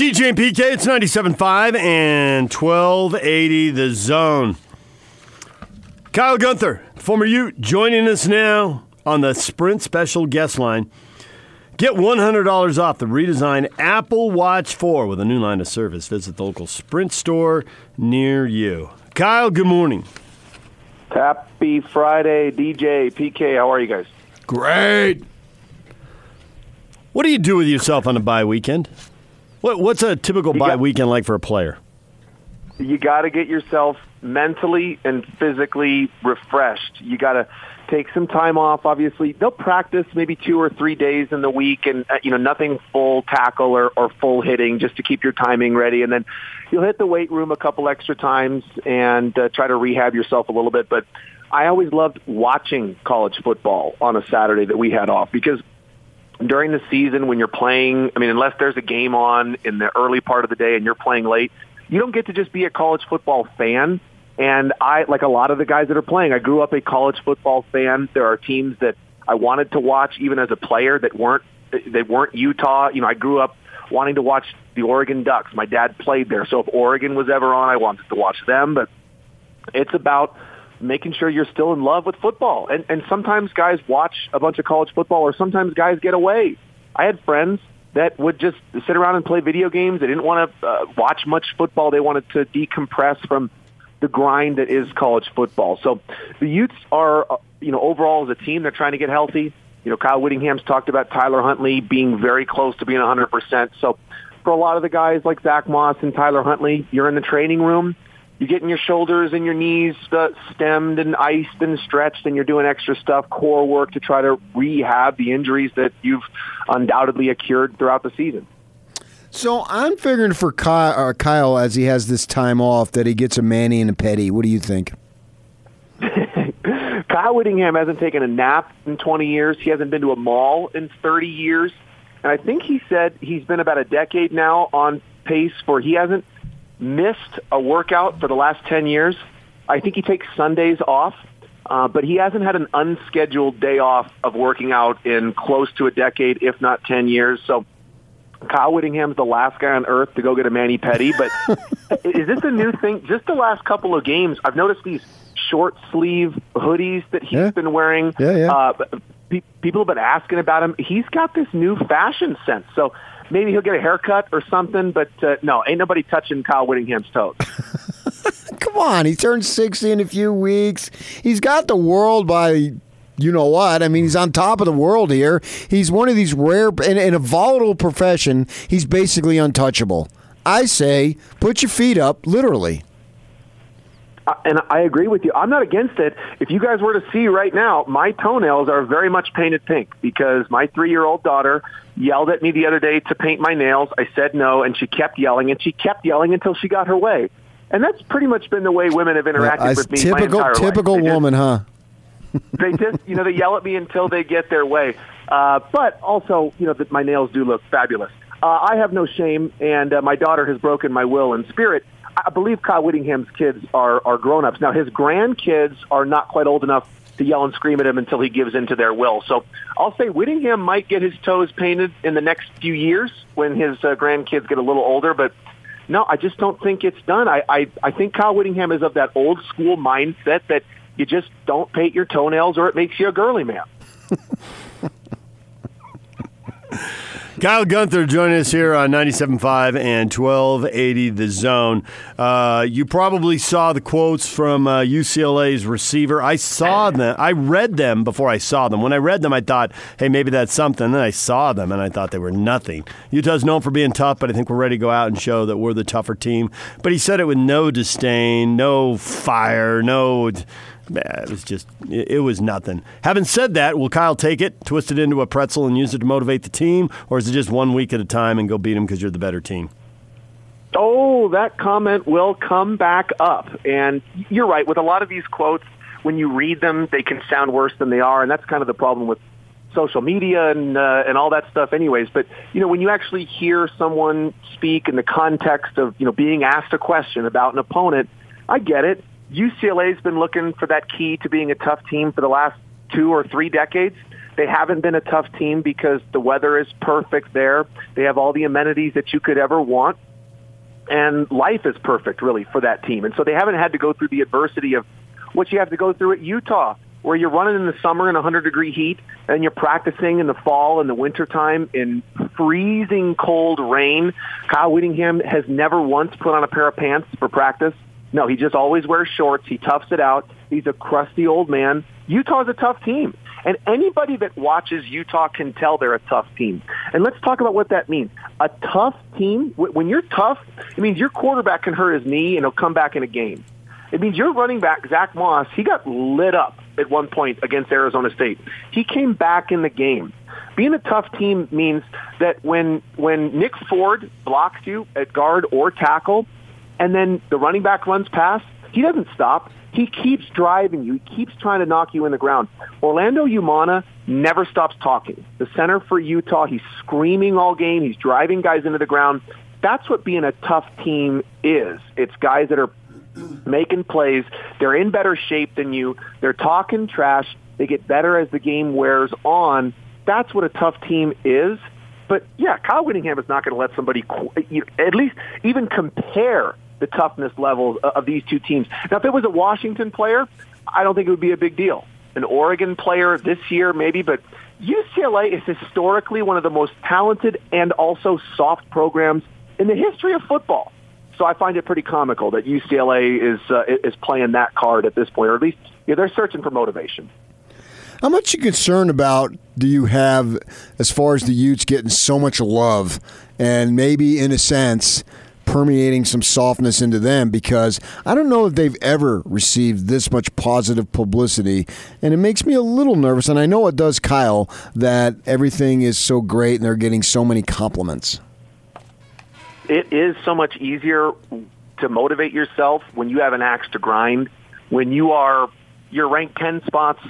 DJ and PK, it's 97.5 and 1280 the zone. Kyle Gunther, former Ute, joining us now on the Sprint Special Guest Line. Get $100 off the redesigned Apple Watch 4 with a new line of service. Visit the local Sprint store near you. Kyle, good morning. Happy Friday, DJ, PK. How are you guys? Great. What do you do with yourself on a bye weekend? What, what's a typical bye got- weekend like for a player? You got to get yourself mentally and physically refreshed. You got to take some time off. Obviously, they'll practice maybe two or three days in the week, and uh, you know nothing full tackle or, or full hitting, just to keep your timing ready. And then you'll hit the weight room a couple extra times and uh, try to rehab yourself a little bit. But I always loved watching college football on a Saturday that we had off because during the season when you're playing, I mean, unless there's a game on in the early part of the day and you're playing late, you don't get to just be a college football fan. And I, like a lot of the guys that are playing, I grew up a college football fan. There are teams that I wanted to watch even as a player that weren't, that weren't Utah. You know, I grew up wanting to watch the Oregon Ducks. My dad played there. So if Oregon was ever on, I wanted to watch them. But it's about making sure you're still in love with football. And and sometimes guys watch a bunch of college football or sometimes guys get away. I had friends that would just sit around and play video games. They didn't want to uh, watch much football. They wanted to decompress from the grind that is college football. So the Utes are, uh, you know, overall as a team, they're trying to get healthy. You know, Kyle Whittingham's talked about Tyler Huntley being very close to being 100%. So for a lot of the guys like Zach Moss and Tyler Huntley, you're in the training room, you're getting your shoulders and your knees uh, stemmed and iced and stretched, and you're doing extra stuff, core work to try to rehab the injuries that you've undoubtedly accrued throughout the season. So I'm figuring for Kyle, uh, Kyle, as he has this time off, that he gets a Manny and a Petty. What do you think? Kyle Whittingham hasn't taken a nap in 20 years. He hasn't been to a mall in 30 years. And I think he said he's been about a decade now on pace for he hasn't missed a workout for the last 10 years. I think he takes Sundays off, uh, but he hasn't had an unscheduled day off of working out in close to a decade, if not 10 years. So Kyle Whittingham's the last guy on earth to go get a Manny Petty. But is this a new thing? Just the last couple of games, I've noticed these short sleeve hoodies that he's Yeah. been wearing. Yeah, yeah. Uh, pe- people have been asking about him. He's got this new fashion sense. So maybe he'll get a haircut or something. But uh, no, ain't nobody touching Kyle Whittingham's toes. Come on, he turns 60 in a few weeks. He's got the world by you know what. I mean, he's on top of the world here. He's one of these rare, in, in a volatile profession, he's basically untouchable. I say, put your feet up, literally. Uh, and I agree with you. I'm not against it. If you guys were to see right now, my toenails are very much painted pink because my three-year-old daughter yelled at me the other day to paint my nails. I said no, and she kept yelling, and she kept yelling until she got her way. And that's pretty much been the way women have interacted Uh, with me my typical, entire life. typical just- woman, huh? they just, you know, they yell at me until they get their way. Uh, but also, you know, that my nails do look fabulous. Uh, I have no shame, and uh, my daughter has broken my will and spirit. I believe Kyle Whittingham's kids are, are grown-ups. Now, his grandkids are not quite old enough to yell and scream at him until he gives in to their will. So I'll say Whittingham might get his toes painted in the next few years when his uh, grandkids get a little older, but no, I just don't think it's done. I, I, I think Kyle Whittingham is of that old school mindset that you just don't paint your toenails or it makes you a girly man. Kyle Gunther joining us here on 97.5 and 1280 The Zone. Uh, you probably saw the quotes from uh, UCLA's receiver. I saw them. I read them before I saw them. When I read them, I thought, hey, maybe that's something. Then I saw them and I thought they were nothing. Utah's known for being tough, but I think we're ready to go out and show that we're the tougher team. But he said it with no disdain, no fire, no. It was just, it was nothing. Having said that, will Kyle take it, twist it into a pretzel, and use it to motivate the team, or is it just one week at a time and go beat them because you're the better team? Oh, that comment will come back up. And you're right. With a lot of these quotes, when you read them, they can sound worse than they are, and that's kind of the problem with social media and uh, and all that stuff anyways but you know when you actually hear someone speak in the context of you know being asked a question about an opponent I get it UCLA's been looking for that key to being a tough team for the last two or three decades They haven't been a tough team because the weather is perfect there. They have all the amenities that you could ever want. And life is perfect, really, for that team. And so they haven't had to go through the adversity of what you have to go through at Utah, where you're running in the summer in 100 degree heat and you're practicing in the fall and the winter time in freezing cold rain. Kyle Whittingham has never once put on a pair of pants for practice. No, he just always wears shorts. He toughs it out. He's a crusty old man. Utah's a tough team. And anybody that watches Utah can tell they're a tough team. And let's talk about what that means. A tough team, when you're tough, it means your quarterback can hurt his knee and he'll come back in a game. It means your running back, Zach Moss, he got lit up at one point against Arizona State. He came back in the game. Being a tough team means that when when Nick Ford blocks you at guard or tackle, and then the running back runs past, he doesn't stop. He keeps driving you. He keeps trying to knock you in the ground. Orlando Umana never stops talking. The center for Utah, he's screaming all game. He's driving guys into the ground. That's what being a tough team is. It's guys that are making plays. They're in better shape than you. They're talking trash. They get better as the game wears on. That's what a tough team is. But yeah, Kyle Whittingham is not going to let somebody at least even compare the toughness level of these two teams. Now, if it was a Washington player, I don't think it would be a big deal. An Oregon player this year, maybe, but UCLA is historically one of the most talented and also soft programs in the history of football. So I find it pretty comical that UCLA is uh, is playing that card at this point, or at least they're searching for motivation. How much you concerned about do you have as far as the Utes getting so much love and maybe in a sense permeating some softness into them because I don't know if they've ever received this much positive publicity. And it makes me a little nervous. And I know it does Kyle that everything is so great and they're getting so many compliments. It is so much easier to motivate yourself when you have an axe to grind, when you are, you're ranked 10 spots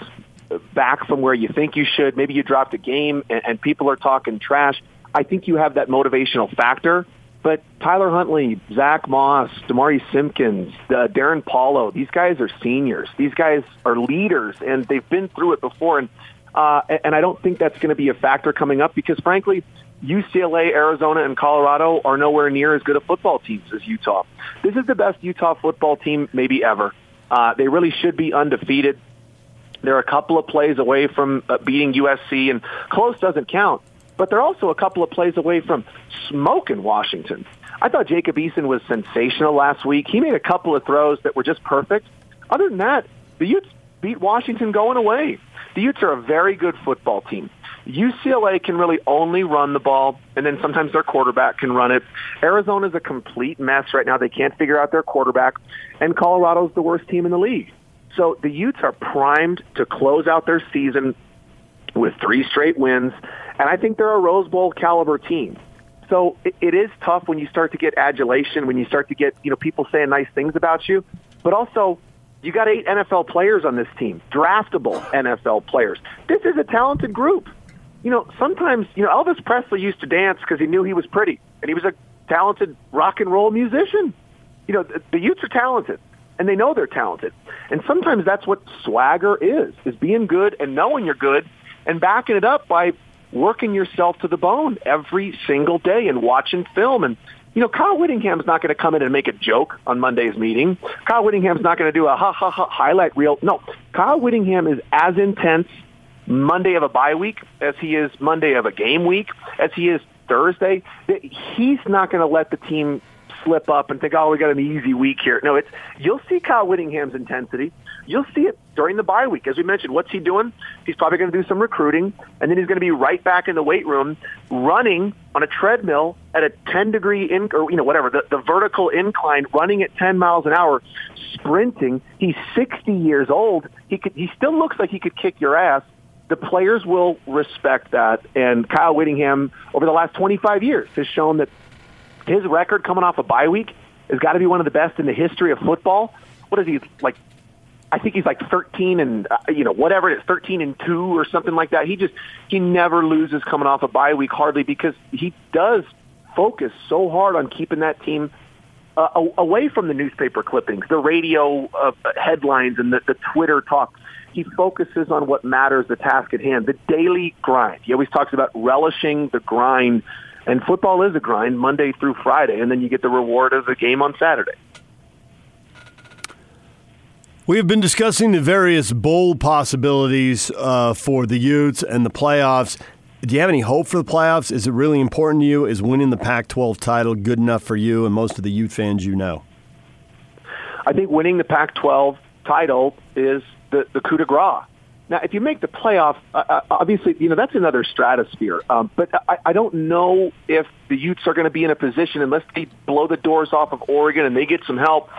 back from where you think you should. Maybe you dropped a game and, and people are talking trash. I think you have that motivational factor but Tyler Huntley, Zach Moss, Demari Simpkins, uh, Darrin Paulo, these guys are seniors. These guys are leaders, and they've been through it before. And uh, and I don't think that's going to be a factor coming up because, frankly, UCLA, Arizona, and Colorado are nowhere near as good of football teams as Utah. This is the best Utah football team maybe ever. Uh, they really should be undefeated. They're a couple of plays away from uh, beating USC, and close doesn't count but they're also a couple of plays away from smoking Washington. I thought Jacob Eason was sensational last week. He made a couple of throws that were just perfect. Other than that, the Utes beat Washington going away. The Utes are a very good football team. UCLA can really only run the ball, and then sometimes their quarterback can run it. Arizona's a complete mess right now. They can't figure out their quarterback, and Colorado's the worst team in the league. So the Utes are primed to close out their season with three straight wins and I think they're a Rose Bowl caliber team. So it, it is tough when you start to get adulation, when you start to get you know people saying nice things about you, but also you got eight NFL players on this team, draftable NFL players. This is a talented group. You know, sometimes you know Elvis Presley used to dance because he knew he was pretty, and he was a talented rock and roll musician. You know, the, the Utes are talented, and they know they're talented. And sometimes that's what swagger is: is being good and knowing you're good, and backing it up by working yourself to the bone every single day and watching film. And, you know, Kyle Whittingham's not going to come in and make a joke on Monday's meeting. Kyle Whittingham's not going to do a ha ha ha highlight reel. No, Kyle Whittingham is as intense Monday of a bye week as he is Monday of a game week, as he is Thursday. He's not going to let the team slip up and think, oh, we got an easy week here. No, it's you'll see Kyle Whittingham's intensity. You'll see it during the bye week. As we mentioned, what's he doing? He's probably going to do some recruiting, and then he's going to be right back in the weight room running on a treadmill at a 10 degree in, or you know whatever the, the vertical incline, running at 10 miles an hour, sprinting. He's 60 years old. He could he still looks like he could kick your ass. The players will respect that, and Kyle Whittingham over the last 25 years has shown that his record coming off a bye week has got to be one of the best in the history of football. What is he like? I think he's like 13 and uh, you know whatever it is, 13 and two or something like that. He just he never loses coming off a bye week hardly because he does focus so hard on keeping that team uh, away from the newspaper clippings, the radio uh, headlines, and the, the Twitter talk. He focuses on what matters, the task at hand, the daily grind. He always talks about relishing the grind, and football is a grind Monday through Friday, and then you get the reward of the game on Saturday. We have been discussing the various bowl possibilities uh, for the Utes and the playoffs. Do you have any hope for the playoffs? Is it really important to you? Is winning the Pac 12 title good enough for you and most of the Ute fans you know? I think winning the Pac 12 title is the, the coup de grace. Now, if you make the playoff, uh, uh, obviously, you know, that's another stratosphere. Um, but I, I don't know if the Utes are going to be in a position, unless they blow the doors off of Oregon and they get some help,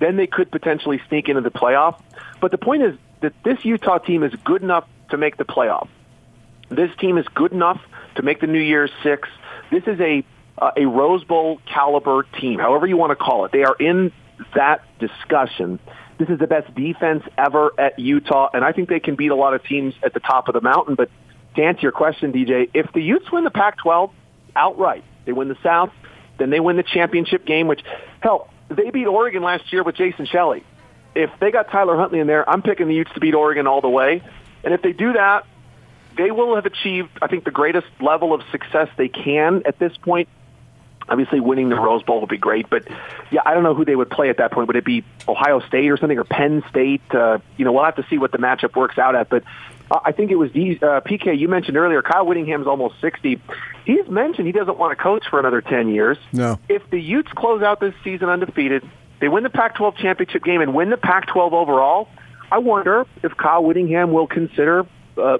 then they could potentially sneak into the playoff. But the point is that this Utah team is good enough to make the playoff. This team is good enough to make the New Year's Six. This is a uh, a Rose Bowl caliber team, however you want to call it. They are in that discussion. This is the best defense ever at Utah, and I think they can beat a lot of teams at the top of the mountain. But to answer your question, DJ, if the Utes win the Pac-12 outright, they win the South, then they win the championship game. Which, hell, they beat Oregon last year with Jason Shelley. If they got Tyler Huntley in there, I'm picking the Utes to beat Oregon all the way. And if they do that, they will have achieved, I think, the greatest level of success they can at this point. Obviously, winning the Rose Bowl would be great, but yeah, I don't know who they would play at that point. Would it be Ohio State or something, or Penn State? Uh, you know, we'll have to see what the matchup works out at. But I think it was these, uh, PK. You mentioned earlier, Kyle Whittingham's almost sixty. He's mentioned he doesn't want to coach for another ten years. No. If the Utes close out this season undefeated, they win the Pac-12 championship game and win the Pac-12 overall. I wonder if Kyle Whittingham will consider uh,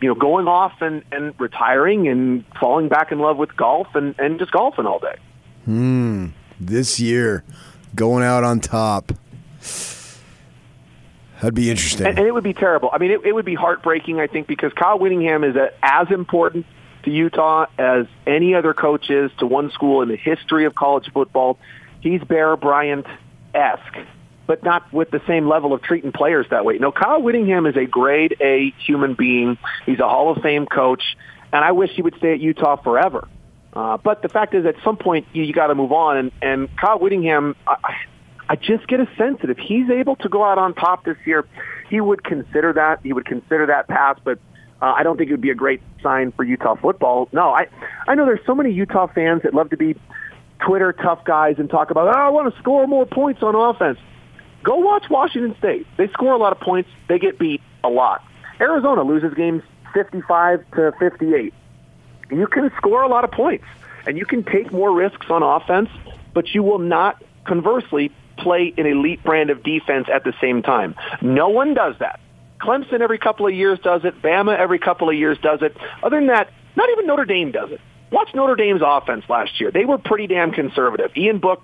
you know, going off and, and retiring and falling back in love with golf and, and just golfing all day. Hmm. This year, going out on top. That'd be interesting. And, and it would be terrible. I mean, it, it would be heartbreaking, I think, because Kyle Whittingham is a, as important to Utah as any other coach is to one school in the history of college football. He's Bear Bryant-esque but not with the same level of treating players that way. No, Kyle Whittingham is a grade A human being. He's a Hall of Fame coach, and I wish he would stay at Utah forever. Uh, but the fact is, at some point, you, you got to move on. And, and Kyle Whittingham, I, I just get a sense that if he's able to go out on top this year, he would consider that. He would consider that pass, but uh, I don't think it would be a great sign for Utah football. No, I I know there's so many Utah fans that love to be Twitter tough guys and talk about, oh, I want to score more points on offense. Go watch Washington State. They score a lot of points. They get beat a lot. Arizona loses games 55 to 58. You can score a lot of points, and you can take more risks on offense, but you will not, conversely, play an elite brand of defense at the same time. No one does that. Clemson every couple of years does it. Bama every couple of years does it. Other than that, not even Notre Dame does it. Watch Notre Dame's offense last year. They were pretty damn conservative. Ian Book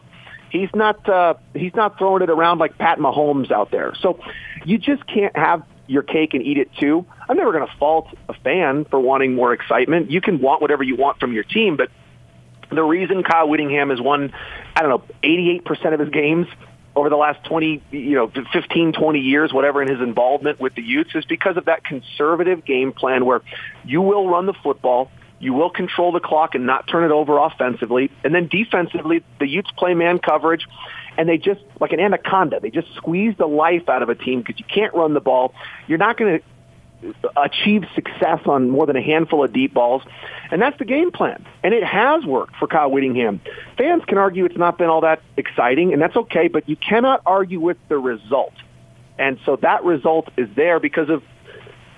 He's not uh, he's not throwing it around like Pat Mahomes out there. So you just can't have your cake and eat it too. I'm never going to fault a fan for wanting more excitement. You can want whatever you want from your team, but the reason Kyle Whittingham has won, I don't know, 88% of his games over the last 20, you know, 15, 20 years, whatever in his involvement with the Utes is because of that conservative game plan where you will run the football, you will control the clock and not turn it over offensively. And then defensively, the Utes play man coverage, and they just, like an anaconda, they just squeeze the life out of a team because you can't run the ball. You're not going to achieve success on more than a handful of deep balls. And that's the game plan. And it has worked for Kyle Whittingham. Fans can argue it's not been all that exciting, and that's okay, but you cannot argue with the result. And so that result is there because of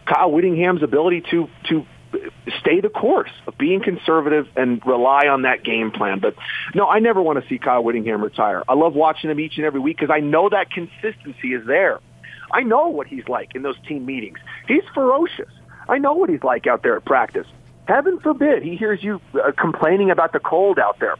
Kyle Whittingham's ability to to stay the course of being conservative and rely on that game plan. But no, I never want to see Kyle Whittingham retire. I love watching him each and every week because I know that consistency is there. I know what he's like in those team meetings. He's ferocious. I know what he's like out there at practice. Heaven forbid he hears you uh, complaining about the cold out there.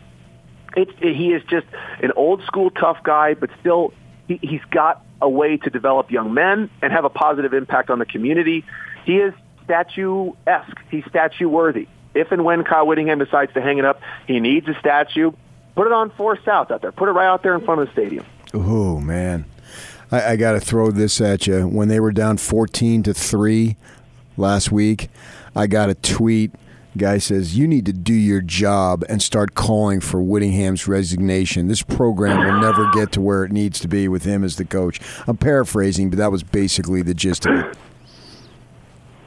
It, he is just an old school tough guy, but still he, he's got a way to develop young men and have a positive impact on the community. He is statue-esque. He's statue-worthy. If and when Kyle Whittingham decides to hang it up, he needs a statue. Put it on Four South out there. Put it right out there in front of the stadium. Oh man, I, I got to throw this at you. When they were down fourteen to three last week, I got a tweet Guy says, You need to do your job and start calling for Whittingham's resignation. This program will never get to where it needs to be with him as the coach. I'm paraphrasing, but that was basically the gist of it.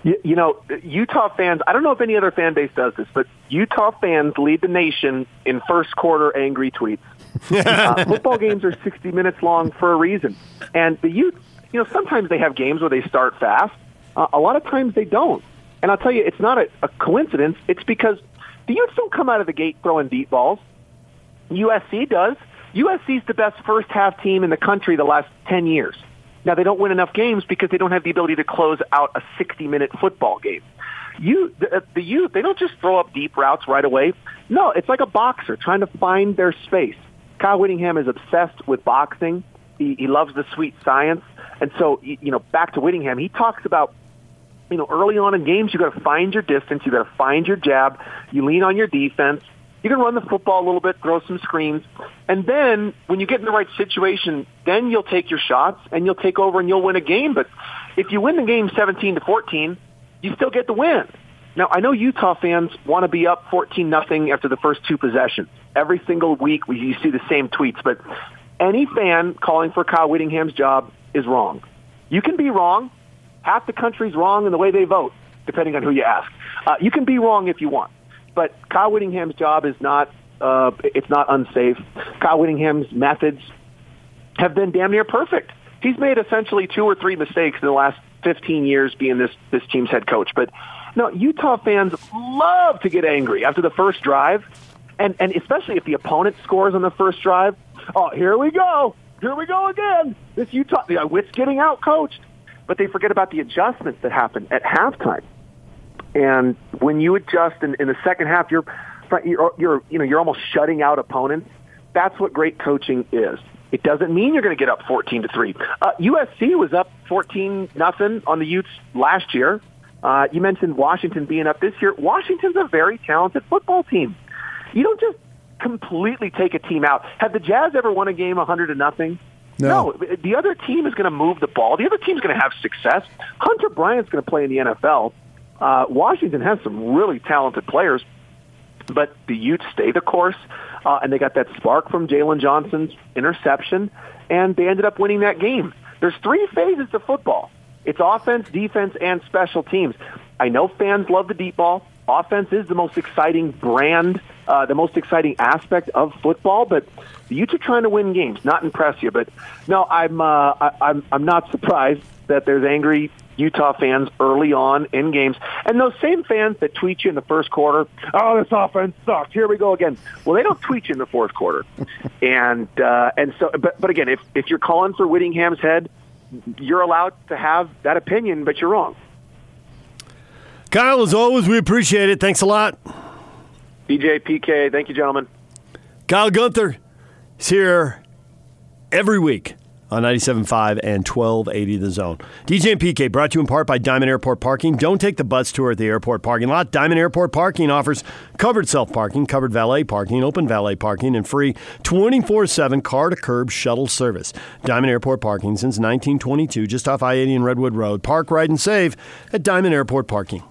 You, you know, Utah fans, I don't know if any other fan base does this, but Utah fans lead the nation in first quarter angry tweets. Uh, football games are 60 minutes long for a reason. And the Utes, you know, sometimes they have games where they start fast. Uh, a lot of times they don't. And I'll tell you, it's not a, a coincidence. It's because the Utes don't come out of the gate throwing deep balls. USC does. USC's the best first half team in the country the last 10 years. Now they don't win enough games because they don't have the ability to close out a 60 minute football game. You, the, the Utes, they don't just throw up deep routes right away. No, it's like a boxer trying to find their space. Kyle Whittingham is obsessed with boxing. He, he loves the sweet science. And so, you know, back to Whittingham, he talks about, you know, early on in games, you got to find your distance. You got to find your jab. You lean on your defense. You can run the football a little bit, throw some screens, and then when you get in the right situation, then you'll take your shots and you'll take over and you'll win a game. But if you win the game 17 to 14, you still get the win. Now I know Utah fans want to be up 14 nothing after the first two possessions. Every single week we you see the same tweets, but any fan calling for Kyle Whittingham's job is wrong. You can be wrong. Half the country's wrong in the way they vote, depending on who you ask. Uh, you can be wrong if you want. But Kyle Whittingham's job is not uh, it's not unsafe. Kyle Whittingham's methods have been damn near perfect. He's made essentially two or three mistakes in the last 15 years being this this team's head coach. But no, Utah fans love to get angry after the first drive, and and especially if the opponent scores on the first drive. Oh, here we go, here we go again. This Utah, the Whitt's getting out coached, but they forget about the adjustments that happen at halftime. And when you adjust in, in the second half, you're, you're, you're, you know, you're almost shutting out opponents. That's what great coaching is. It doesn't mean you're going to get up 14 to three. Uh, USC was up 14 nothing on the Utes last year. Uh, you mentioned Washington being up this year. Washington's a very talented football team. You don't just completely take a team out. Have the Jazz ever won a game 100 to nothing? No. no. The other team is going to move the ball. The other team's going to have success. Hunter Bryant's going to play in the NFL. Uh, Washington has some really talented players, but the Utes stay the course, uh, and they got that spark from Jaylon Johnson's interception, and they ended up winning that game. There's three phases to football. It's offense, defense, and special teams. I know fans love the deep ball. Offense is the most exciting brand, uh, the most exciting aspect of football. But the Utes are trying to win games, not impress you. But no, I'm uh, I, I'm I'm not surprised that there's angry Utah fans early on in games. And those same fans that tweet you in the first quarter, oh, this offense sucks. Here we go again. Well, they don't tweet you in the fourth quarter. and uh, and so, but but again, if if you're calling for Whittingham's head, you're allowed to have that opinion, but you're wrong. Kyle, as always, we appreciate it. Thanks a lot. DJ PK, thank you, gentlemen. Kyle Gunther is here every week on 97.5 and 1280 The Zone. DJ and PK brought to you in part by Diamond Airport Parking. Don't take the bus tour at the airport parking lot. Diamond Airport Parking offers covered self parking, covered valet parking, open valet parking, and free 24 7 car to curb shuttle service. Diamond Airport Parking since 1922, just off I 80 and Redwood Road. Park, ride, and save at Diamond Airport Parking.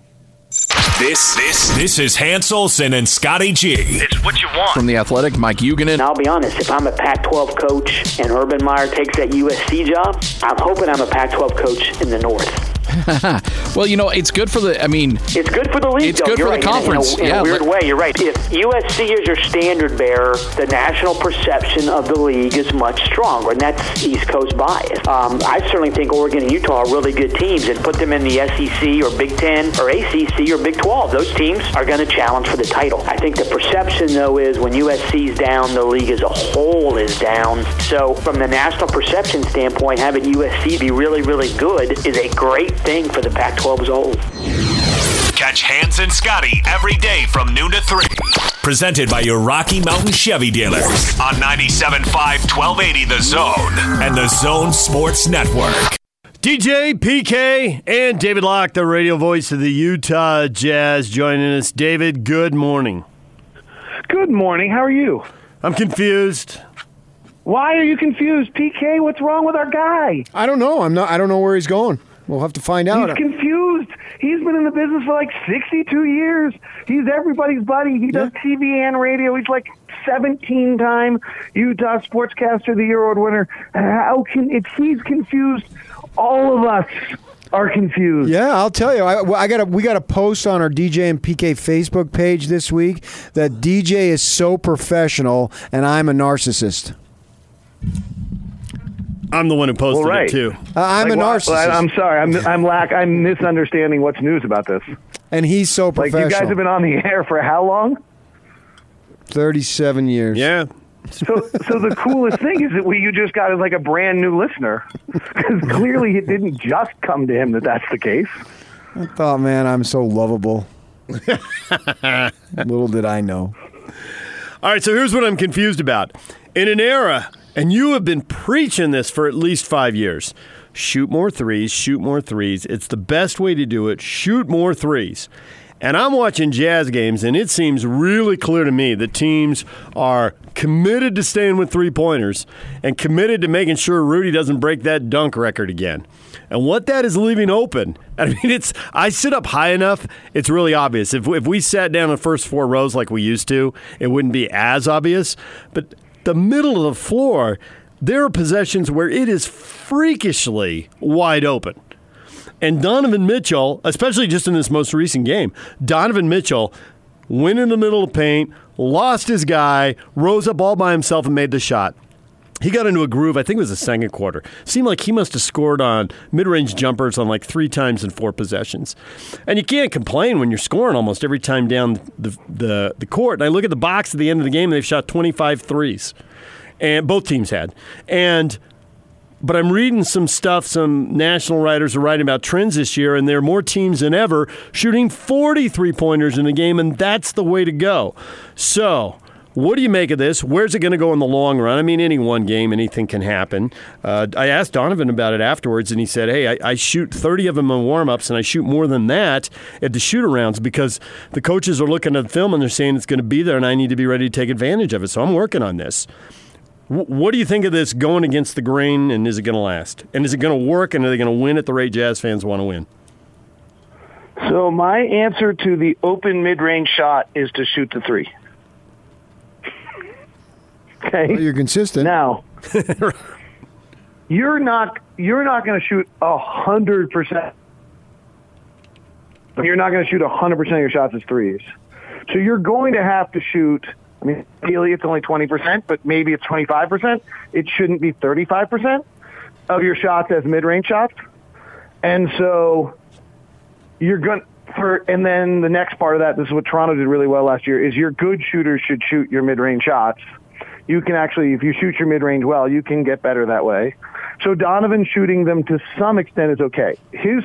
This this this is Hans Olsen and Scotty G. It's what you want. From the Athletic, Mike Huguenin. I'll be honest, if I'm a Pac-12 coach and Urban Meyer takes that USC job, I'm hoping I'm a Pac-12 coach in the North. well, you know, it's good for the. I mean, it's good for the league. It's though. good you're for right. the conference. In a, in yeah, a weird but, way, you're right. If USC is your standard bearer, the national perception of the league is much stronger, and that's East Coast bias. Um, I certainly think Oregon and Utah are really good teams, and put them in the SEC or Big Ten or ACC or Big 12. Those teams are going to challenge for the title. I think the perception, though, is when USC's down, the league as a whole is down. So, from the national perception standpoint, having USC be really, really good is a great thing for the Pac-12 as a whole. Catch Hans and Scotty every day from noon to 3. Presented by your Rocky Mountain Chevy dealers on 97.5 1280 The Zone and The Zone Sports Network. DJ, PK, and David Locke, the radio voice of the Utah Jazz, joining us. David, good morning. Good morning. How are you? I'm confused. Why are you confused, PK? What's wrong with our guy? I don't know. I'm not. I don't know where he's going. We'll have to find out. He's confused. He's been in the business for like 62 years. He's everybody's buddy. He does TV and radio. He's like 17 time Utah Sportscaster of the Year award winner. How can if he's confused? All of us are confused. Yeah, I'll tell you. I, I got a, we got a post on our DJ and PK Facebook page this week that DJ is so professional and I'm a narcissist. I'm the one who posted Well, right. it too. Uh, I'm Like, a why- narcissist, I, am sorry. I'm I'm lack. I'm misunderstanding what's news about this. and he's so Like professional. you guys have been on the air for how long? 37 years. Yeah. So, so the coolest thing is that we you just got as like a brand new listener because clearly it didn't just come to him that that's the case. I thought, man, I'm so lovable. Little did I know. All right, so here's what I'm confused about. In an era, and you have been preaching this for at least five years shoot more threes, shoot more threes. It's the best way to do it. Shoot more threes. And I'm watching Jazz games, and it seems really clear to me that teams are committed to staying with three pointers and committed to making sure Rudy doesn't break that dunk record again. And what that is leaving open, I mean, it's I sit up high enough, it's really obvious. If, if we sat down the first four rows like we used to, it wouldn't be as obvious. But the middle of the floor, there are possessions where it is freakishly wide open. And Donovan Mitchell, especially just in this most recent game, Donovan Mitchell went in the middle of paint, lost his guy, rose up all by himself and made the shot. He got into a groove, I think it was the second quarter. Seemed like he must have scored on mid range jumpers on like three times in four possessions. And you can't complain when you're scoring almost every time down the, the, the court. And I look at the box at the end of the game, they've shot 25 threes. And both teams had. And but I'm reading some stuff some national writers are writing about trends this year, and there are more teams than ever shooting 40 three pointers in a game, and that's the way to go. So, what do you make of this? Where's it going to go in the long run? I mean, any one game, anything can happen. Uh, I asked Donovan about it afterwards, and he said, Hey, I, I shoot 30 of them in warm ups, and I shoot more than that at the shoot arounds because the coaches are looking at the film and they're saying it's going to be there, and I need to be ready to take advantage of it. So, I'm working on this. Wh- What do you think of this going against the grain, and is it going to last? And is it going to work, and are they going to win at the rate Jazz fans want to win? So my answer to the open mid-range shot is to shoot the three. Okay. Well, you're consistent. Now, you're not you're not going to shoot a hundred percent. You're not going to shoot a hundred percent of your shots as threes. So you're going to have to shoot. I mean, ideally it's only twenty percent, but maybe it's twenty five percent. It shouldn't be thirty five percent of your shots as mid range shots. And so you're going for, and then the next part of that, this is what Toronto did really well last year, is your good shooters should shoot your mid range shots you can actually, if you shoot your mid range well, you can get better that way. So Donovan shooting them to some extent is okay. His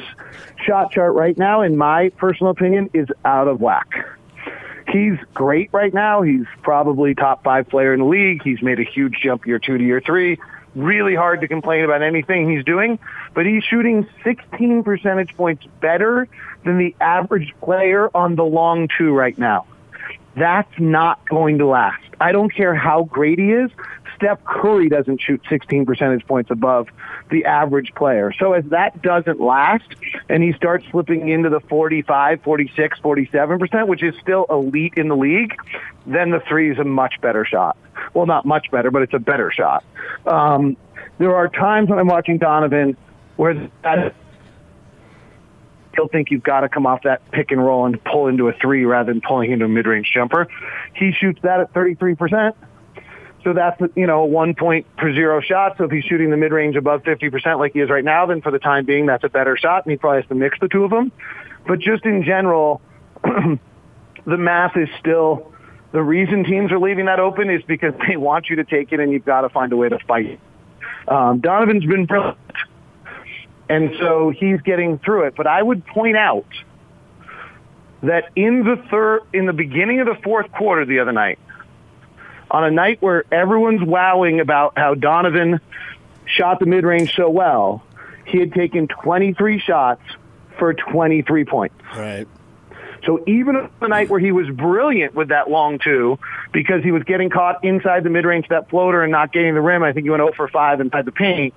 shot chart right now, in my personal opinion, is out of whack. He's great right now. He's probably top five player in the league. He's made a huge jump year two to year three. Really hard to complain about anything he's doing, but he's shooting 16 percentage points better than the average player on the long two right now. That's not going to last. I don't care how great he is. Steph Curry doesn't shoot 16 percentage points above the average player. So as that doesn't last and he starts slipping into the 45, 46, 47%, which is still elite in the league, then the three is a much better shot. Well, not much better, but it's a better shot. Um, there are times when I'm watching Donovan where that still think you've got to come off that pick and roll and pull into a three rather than pulling into a mid-range jumper. He shoots that at 33%. So that's, you know, one point per zero shot. So if he's shooting the mid-range above 50% like he is right now, then for the time being, that's a better shot. And he probably has to mix the two of them. But just in general, the math is still, the reason teams are leaving that open is because they want you to take it and you've got to find a way to fight. Um, Donovan's been brilliant. And so he's getting through it. But I would point out that in the third, in the beginning of the fourth quarter the other night, on a night where everyone's wowing about how Donovan shot the mid-range so well, he had taken 23 shots for 23 points. Right. So even on the night where he was brilliant with that long two, because he was getting caught inside the mid-range that floater and not getting the rim, I think he went 0 for 5 inside the paint.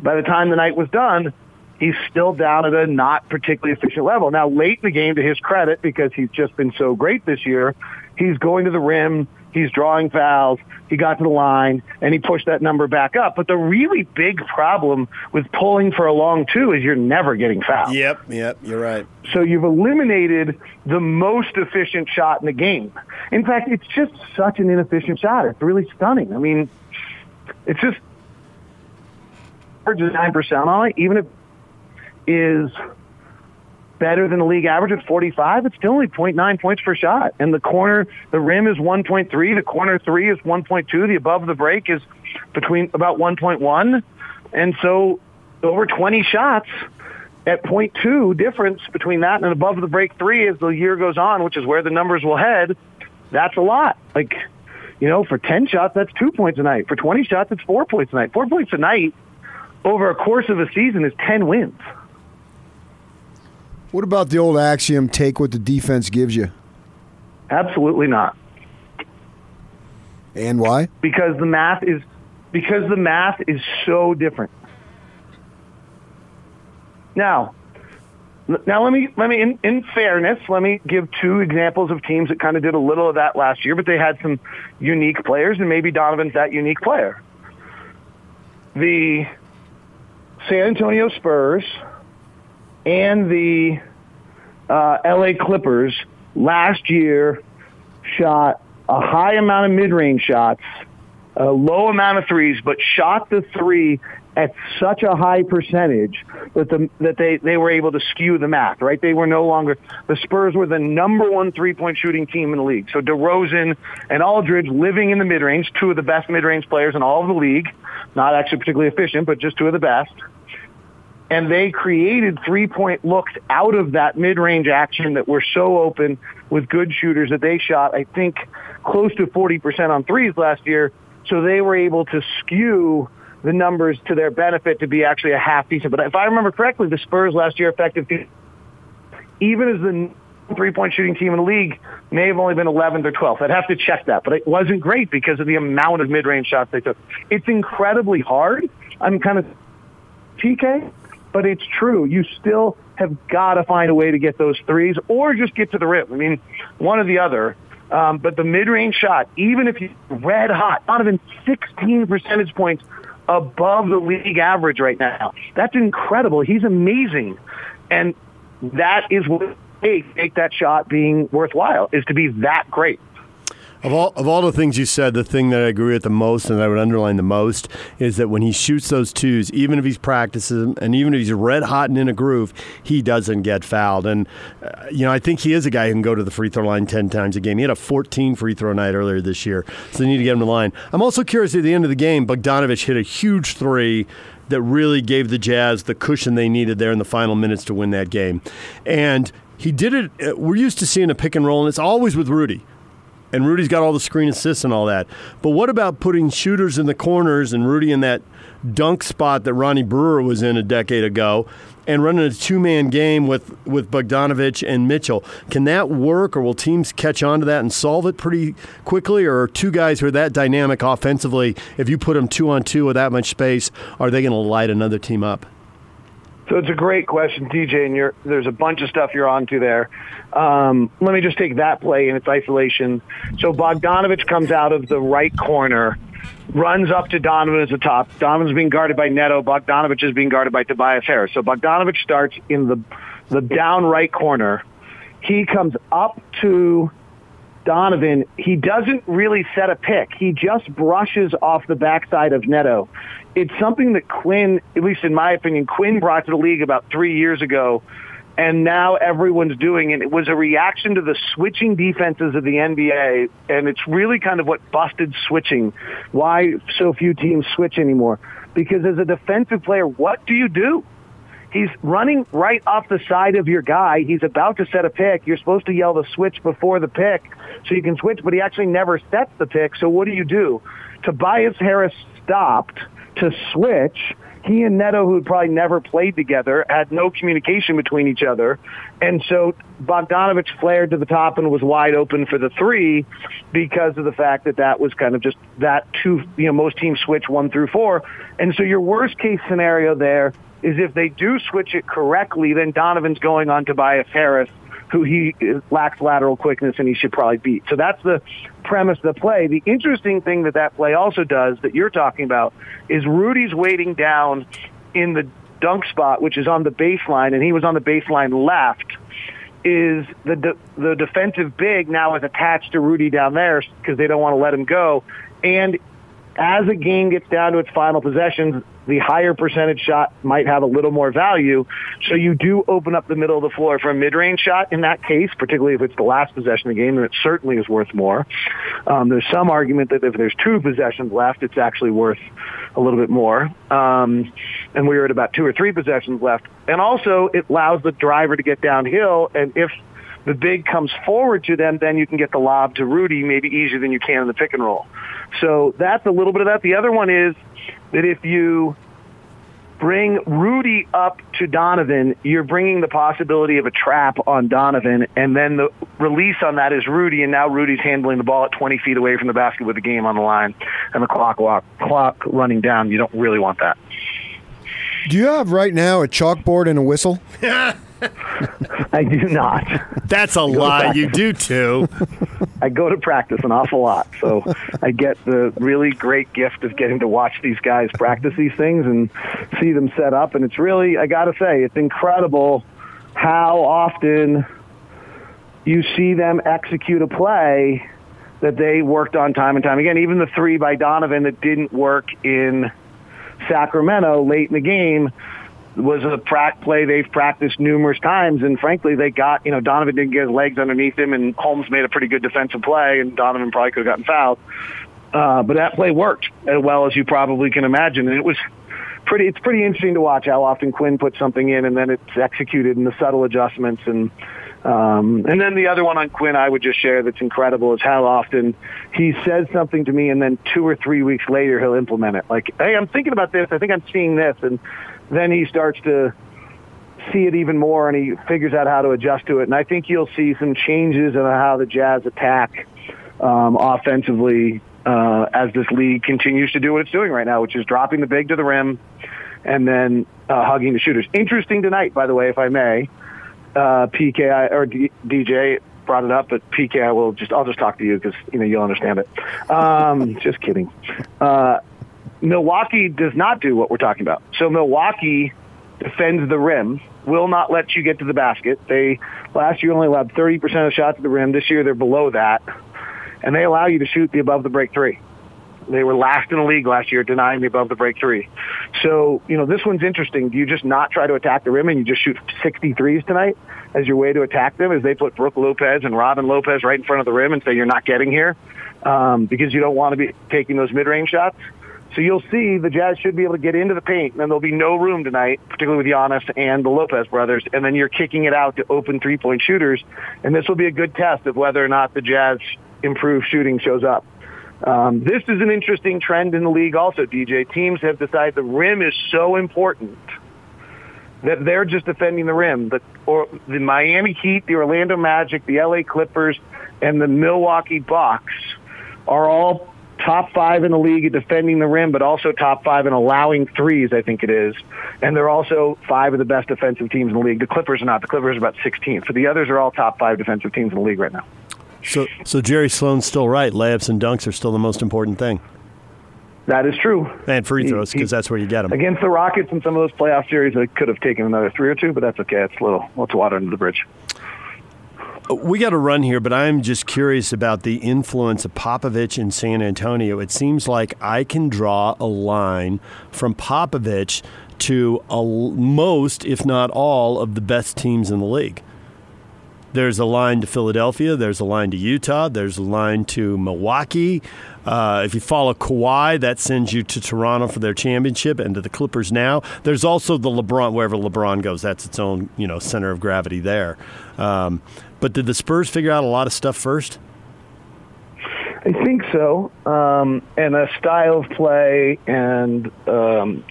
By the time the night was done, he's still down at a not particularly efficient level. Now, late in the game, to his credit, because he's just been so great this year, he's going to the rim, he's drawing fouls, he got to the line, and he pushed that number back up. But the really big problem with pulling for a long two is you're never getting fouled. Yep, yep, you're right. So you've eliminated the most efficient shot in the game. In fact, it's just such an inefficient shot. It's really stunning. I mean, it's just nine percent on it, even if is better than the league average at 45, it's still only 0.9 points per shot. And the corner, the rim is 1.3, the corner three is 1.2, the above the break is between about 1.1. And so over 20 shots at 0.2 difference between that and above the break three as the year goes on, which is where the numbers will head, that's a lot. Like, you know, for 10 shots, that's two points a night. For 20 shots, it's four points a night. Four points a night over a course of a season is 10 wins. What about the old axiom take what the defense gives you? Absolutely not. And why? Because the math is because the math is so different. Now, now let me let me in, in fairness, let me give two examples of teams that kind of did a little of that last year, but they had some unique players and maybe Donovan's that unique player. The San Antonio Spurs and the uh, LA Clippers last year shot a high amount of mid-range shots, a low amount of threes, but shot the three at such a high percentage that the that they they were able to skew the math. Right, they were no longer the Spurs were the number one three point shooting team in the league. So DeRozan and Aldridge living in the mid range, two of the best mid range players in all of the league, not actually particularly efficient, but just two of the best and they created three point looks out of that mid range action that were so open with good shooters that they shot, I think, close to 40% on threes last year. So they were able to skew the numbers to their benefit to be actually a half decent. But if I remember correctly, the Spurs last year effective, even as the three point shooting team in the league, may have only been 11th or 12th. I'd have to check that, but it wasn't great because of the amount of mid range shots they took. It's incredibly hard. I'm kind of TK but it's true. You still have got to find a way to get those threes or just get to the rim. I mean, one or the other. Um, but the mid-range shot, even if you red hot, even 16 percentage points above the league average right now. That's incredible. He's amazing. And that is what make that shot being worthwhile is to be that great. Of all of all the things you said, the thing that I agree with the most and I would underline the most is that when he shoots those twos, even if he's practicing and even if he's red hot and in a groove, he doesn't get fouled. And uh, you know, I think he is a guy who can go to the free throw line ten times a game. He had a 14 free throw night earlier this year, so they need to get him to line. I'm also curious at the end of the game, Bogdanovich hit a huge three that really gave the Jazz the cushion they needed there in the final minutes to win that game, and. He did it. Uh, we're used to seeing a pick and roll, and it's always with Rudy and Rudy's got all the screen assists and all that. But what about putting shooters in the corners and Rudy in that dunk spot that Ronnie Brewer was in a decade ago and running a two man game with, with Bogdanovich and Mitchell? Can that work or will teams catch on to that and solve it pretty quickly? Or two guys who are that dynamic offensively, if you put them two on two with that much space, are they going to light another team up? So it's a great question, DJ, and there's a bunch of stuff you're onto there. Um, let me just take that play in its isolation. So Bogdanovich comes out of the right corner, runs up to Donovan as the top. Donovan's being guarded by Neto. Bogdanovich is being guarded by Tobias Harris. So Bogdanovich starts in the the down right corner. He comes up to Donovan, he doesn't really set a pick. He just brushes off the backside of Neto. It's something that Quin, at least in my opinion, Quin brought to the league about three years ago, and now everyone's doing it. It was a reaction to the switching defenses of the NBA, and it's really kind of what busted switching. Why so few teams switch anymore? Because as a defensive player, what do you do? He's running right off the side of your guy. He's about to set a pick. You're supposed to yell the switch before the pick so you can switch, but he actually never sets the pick. So what do you do? Tobias Harris stopped to switch. he and Neto, who had probably never played together, had no communication between each other. And so Bogdanovich flared to the top and was wide open for the three because of the fact that that was kind of just that two, you know, most teams switch one through four. And so your worst case scenario there is if they do switch it correctly, then Donovan's going on Tobias Harris who he lacks lateral quickness and he should probably beat. So that's the premise of the play. The interesting thing that that play also does that you're talking about is Rudy's waiting down in the dunk spot, which is on the baseline, and he was on the baseline left. Is the de- the defensive big now is attached to Rudy down there because they don't want to let him go, and as a game gets down to its final possessions, the higher percentage shot might have a little more value. So you do open up the middle of the floor for a mid-range shot in that case, particularly if it's the last possession of the game, and it certainly is worth more. Um, there's some argument that if there's two possessions left, it's actually worth a little bit more. Um, and we were at about two or three possessions left. And also, it allows the driver to get downhill, and if the big comes forward to them, then you can get the lob to Rudy maybe easier than you can in the pick and roll. So that's a little bit of that. The other one is that if you bring Rudy up to Donovan, you're bringing the possibility of a trap on Donovan, and then the release on that is Rudy, and now Rudy's handling the ball at 20 feet away from the basket with the game on the line and the clock walk, clock running down. You don't really want that. Do you have right now a chalkboard and a whistle? I do not. That's a lie. You do too. I go to practice an awful lot, so I get the really great gift of getting to watch these guys practice these things and see them set up. And it's really, I got to say, it's incredible how often you see them execute a play that they worked on time and time again. Even the three by Donovan that didn't work in Sacramento late in the game was a prac play they've practiced numerous times, and frankly, they got you know Donovan didn't get his legs underneath him, and Holmes made a pretty good defensive play, and Donovan probably could have gotten fouled. Uh, but that play worked as well as you probably can imagine, and it was pretty. It's pretty interesting to watch how often Quin puts something in, and then it's executed in the subtle adjustments and. Um, and then the other one on Quin I would just share that's incredible is how often he says something to me and then two or three weeks later he'll implement it. Like, hey, I'm thinking about this. I think I'm seeing this. And then he starts to see it even more and he figures out how to adjust to it. And I think you'll see some changes in how the Jazz attack um, offensively uh, as this league continues to do what it's doing right now, which is dropping the big to the rim and then uh, hugging the shooters. Interesting tonight, by the way, if I may. Uh, PK or D- DJ brought it up, but PK, I will just I'll just talk to you because you know you'll understand it. Um, just kidding. Uh, Milwaukee does not do what we're talking about. So Milwaukee defends the rim, will not let you get to the basket. They last year only allowed 30% of shots at the rim. This year they're below that, and they allow you to shoot the above the break three. They were last in the league last year, denying the above the break three. So, you know, this one's interesting. Do you just not try to attack the rim and you just shoot 63s tonight as your way to attack them as they put Brook Lopez and Robin Lopez right in front of the rim and say you're not getting here um, because you don't want to be taking those mid-range shots? So you'll see the Jazz should be able to get into the paint, and there'll be no room tonight, particularly with Giannis and the Lopez brothers. And then you're kicking it out to open three-point shooters, and this will be a good test of whether or not the Jazz improved shooting shows up. Um, this is an interesting trend in the league also, DJ. Teams have decided the rim is so important that they're just defending the rim. The, or, the Miami Heat, the Orlando Magic, the LA Clippers, and the Milwaukee Bucks are all top five in the league at defending the rim, but also top five in allowing threes, I think it is. And they're also five of the best defensive teams in the league. The Clippers are not. The Clippers are about 16th. So the others are all top five defensive teams in the league right now. So, so Jerry Sloan's still right. Layups and dunks are still the most important thing. That is true. And free throws, because that's where you get them. Against the Rockets in some of those playoff series, I could have taken another three or two, but that's okay. It's a little, let's water under the bridge. We got to run here, but I'm just curious about the influence of Popovich in San Antonio. It seems like I can draw a line from Popovich to a, most, if not all, of the best teams in the league. There's a line to Philadelphia. There's a line to Utah. There's a line to Milwaukee. Uh, if you follow Kawhi, that sends you to Toronto for their championship and to the Clippers now. There's also the LeBron, wherever LeBron goes, that's its own you know center of gravity there. Um, but did the Spurs figure out a lot of stuff first? I think so, um, and a style of play and um,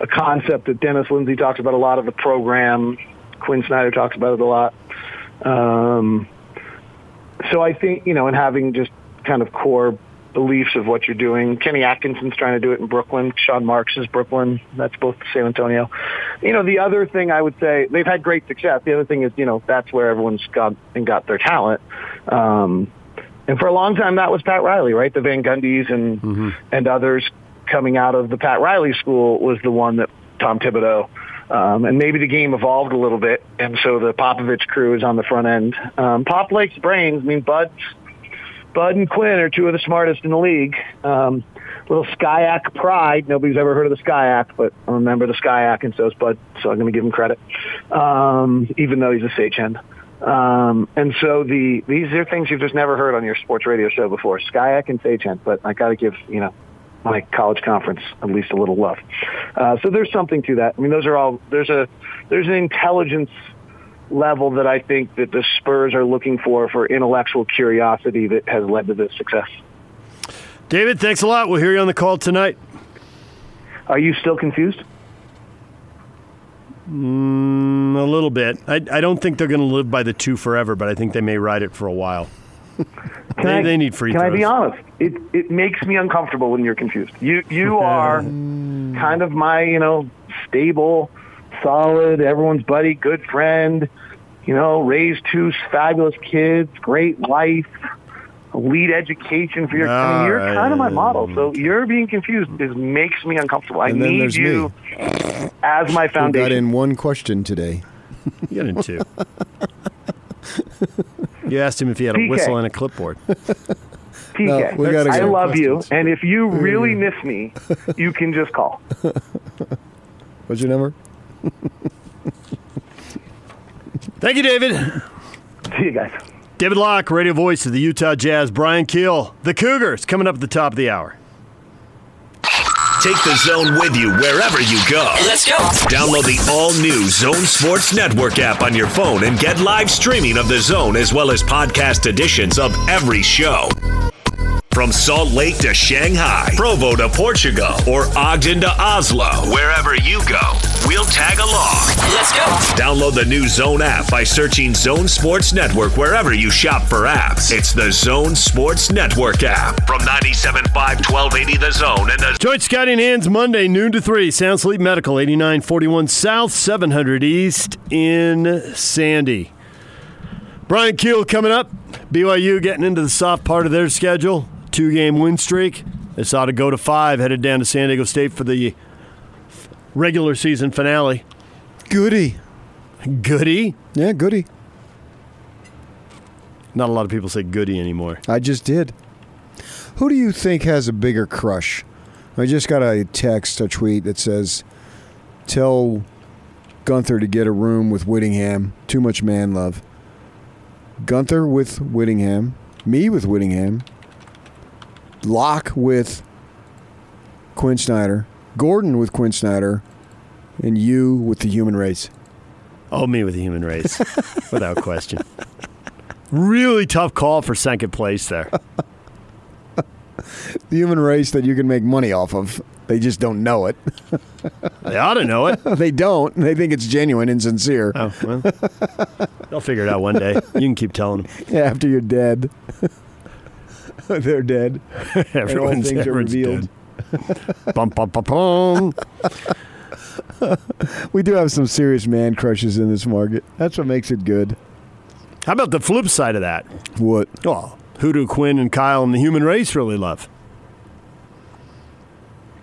a concept that Dennis Lindsey talks about a lot of the program. Quin Snyder talks about it a lot. Um, so I think, you know, and having just kind of core beliefs of what you're doing. Kenny Atkinson's trying to do it in Brooklyn. Sean Marks is Brooklyn. That's both San Antonio. You know, the other thing I would say, they've had great success. The other thing is, you know, that's where everyone's got and got their talent. Um, and for a long time, that was Pat Riley, right? The Van Gundys and and others coming out of the Pat Riley school was the one that Tom Thibodeau. Um, and maybe the game evolved a little bit, and so the Popovich crew is on the front end. Um, Pop likes brains. I mean, Bud's Bud and Quin are two of the smartest in the league. Um, little SCIAC pride. Nobody's ever heard of the SCIAC, but I remember the SCIAC, and so is Bud. So I'm going to give him credit, um, even though he's a Sagehen. Um, and so the these are things you've just never heard on your sports radio show before, SCIAC and Sagehen. But I got to give you know my college conference at least a little love. Uh, so there's something to that. I mean, those are all there's a there's an intelligence level that I think that the Spurs are looking for for intellectual curiosity that has led to this success. David, thanks a lot. We'll hear you on the call tonight. Are you still confused? Mm, a little bit. I, I don't think they're going to live by the two forever, but I think they may ride it for a while. Can they, I, they need free Can throws. Can I be honest? It it makes me uncomfortable when you're confused. You you are kind of my you know stable, solid, everyone's buddy, good friend. You know, raised two fabulous kids, great wife, elite education for your. I mean, you're right. kind of my model. So you're being confused is makes me uncomfortable. I And then need there's you as my Who got foundation. in one question today. You got in two. you asked him if he had a PK. whistle and a clipboard. PK, No, we gotta I go. love you, Questions. and if you really miss me, you can just call. What's your number? Thank you, David. See you guys. David Locke, radio voice of the Utah Jazz. Bryan Kehl, the Cougars, coming up at the top of the hour. Take the zone with you wherever you go. Let's go. Download the all new Zone Sports Network app on your phone and get live streaming of the zone as well as podcast editions of every show. From Salt Lake to Shanghai, Provo to Portugal, or Ogden to Oslo, wherever you go, we'll tag along. Let's go. Download the new Zone app by searching Zone Sports Network wherever you shop for apps. It's the Zone Sports Network app from 97.5 1280 The Zone and the Joint Scotty and Hans Monday, noon to 3. Sound Sleep Medical, 8941 South, 700 East in Sandy. Bryan Kehl coming up. BYU getting into the soft part of their schedule. Two game win streak. This ought to go to five, headed down to San Diego State for the regular season finale. Goody. Goody. Yeah, goody. Not a lot of people say goody anymore. I just did. Who do you think has a bigger crush? I just got a text, a tweet that says, "Tell Gunther to get a room with Whittingham. Too much man love." Gunther with Whittingham, me with Whittingham, Locke with Quin Snyder, Gordon with Quin Snyder, and you with the human race. Oh, me with the human race, without question. Really tough call for second place there. The human race that you can make money off of. They just don't know it. They ought to know it. they don't. They think it's genuine and sincere. Oh, well. They'll figure it out one day. You can keep telling them. After you're dead. They're dead. Everyone's things are revealed. dead. bum, bum, bum, bum. We do have some serious man crushes in this market. That's what makes it good. How about the flip side of that? What? Oh, who do Quin and Kyle and the human race really love?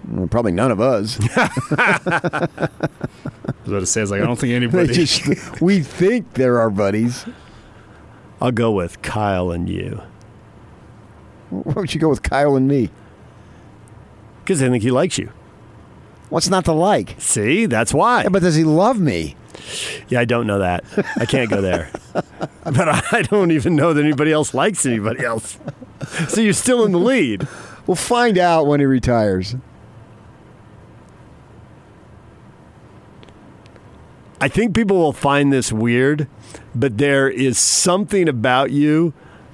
Well, probably none of us. what it says. Like I don't think anybody. just we think they're our buddies. I'll go with Kyle and you Why don't you go with Kyle and me? because I think he likes you. What's not to like? See, that's why. Yeah, but does he love me? Yeah, I don't know that. I can't go there. but I don't even know that anybody else likes anybody else. So you're still in the lead. We'll find out when he retires. I think people will find this weird, but there is something about you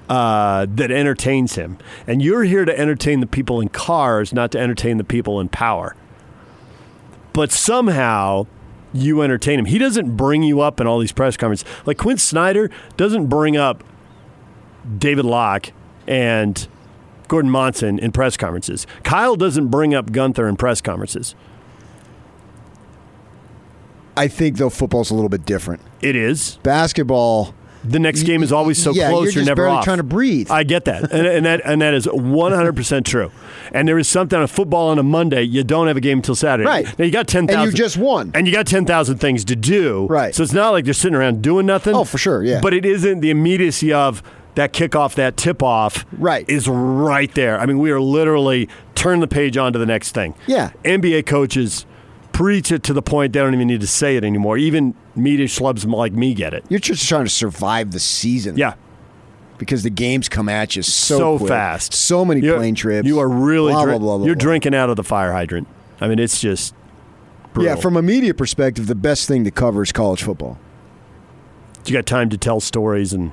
uh, that entertains him. And you're here to entertain the people in cars, not to entertain the people in power. but somehow you entertain him. He doesn't bring you up in all these press conferences. Like Quin Snyder doesn't bring up David Locke and Gordon Monson in press conferences. Kyle doesn't bring up Gunther in press conferences. I think though football's a little bit different. It is. Basketball. The next game is always so yeah, close. You're, just never off. trying to breathe. I get that, and, and that and that is 100 percent true. And there is something on football on a Monday. You don't have a game until Saturday. Right. Now you got 10,000. And you just won. And you got 10,000 things to do. Right. So it's not like you're sitting around doing nothing. Oh, for sure, yeah. But it isn't the immediacy of that kickoff, that tip off. Right. Is right there. I mean, we are literally turn the page on to the next thing. Yeah. NBA coaches preach it to the point they don't even need to say it anymore. Even media schlubs like me get it. You're just trying to survive the season. Yeah. Because the games come at you so, so quick. fast. So many You're- plane trips. You are really blah, drink- blah, blah, you're drinking out of the fire hydrant. I mean, it's just brutal. Yeah, from a media perspective, the best thing to cover is college football. you got time to tell stories and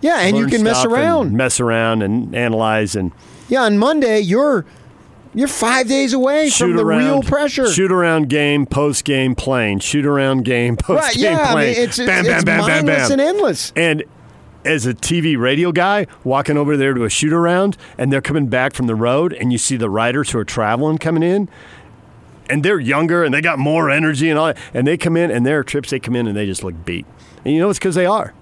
Yeah, and you can mess around. mess around and analyze and Yeah, on Monday you're you're five days away shoot from the around. real pressure. Shoot around game, post game, plane. Shoot around game, post right? game, Yeah, I plane. mean it's, it's, bam, bam, it's bam, bam, bam. and endless. And as a TV radio guy, walking over there to a shoot around, and they're coming back from the road, and you see the riders who are traveling coming in, and they're younger and they got more energy and all that, and they come in and their trips they come in and they just look beat. And you know it's because they are.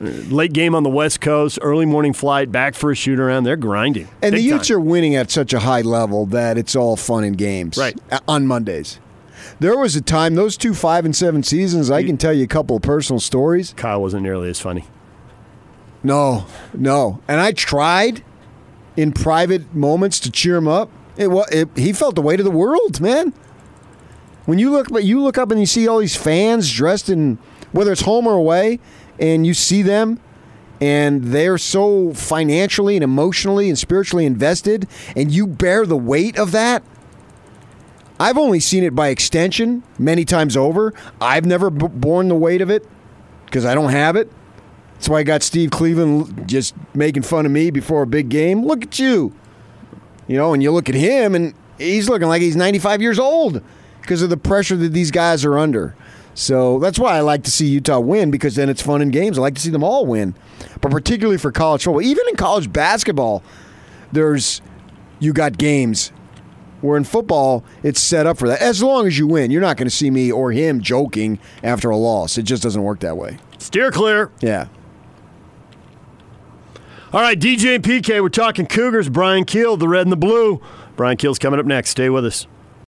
Late game on the West Coast, early morning flight, back for a shoot around. They're grinding. And the Utes time. are winning at such a high level that it's all fun and games. Right. uh, On Mondays. There was a time, those two five and seven seasons, I can tell you a couple of personal stories. Kyle wasn't nearly as funny. No, no. And I tried in private moments to cheer him up. It, it, he felt the weight of the world, man. When you look, but you look up and you see all these fans dressed in, whether it's home or away, and you see them, and they're so financially and emotionally and spiritually invested, and you bear the weight of that. I've only seen it by extension many times over. I've never b- borne the weight of it because I don't have it. That's why I got Steve Cleveland just making fun of me before a big game. Look at you. You know, and you look at him and he's looking like he's 95 years old because of the pressure that these guys are under. So that's why I like to see Utah win because then it's fun in games. I like to see them all win. But particularly for college football, even in college basketball, there's you got games where in football it's set up for that. As long as you win, you're not going to see me or him joking after a loss. It just doesn't work that way. Steer clear. Yeah. All right, DJ and PK, we're talking Cougars. Bryan Kehl, the red and the blue. Bryan Kehl's coming up next. Stay with us.